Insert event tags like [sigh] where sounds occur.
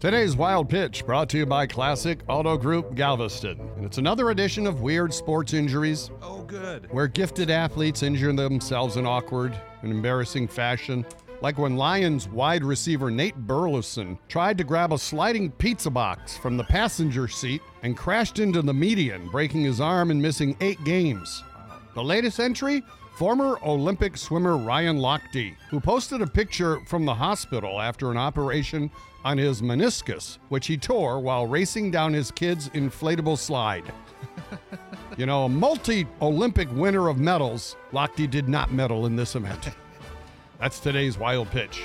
Today's Wild Pitch brought to you by Classic Auto Group Galveston. And it's another edition of Weird Sports Injuries, Oh, good. where gifted athletes injure themselves in awkward and embarrassing fashion. Like when Lions wide receiver Nate Burleson tried to grab a sliding pizza box from the passenger seat and crashed into the median, breaking his arm and missing eight games. The latest entry? Former Olympic swimmer Ryan Lochte, who posted a picture from the hospital after an operation on his meniscus, which he tore while racing down his kid's inflatable slide. [laughs] you know, a multi Olympic winner of medals, Lochte did not medal in this event. [laughs] That's today's wild pitch.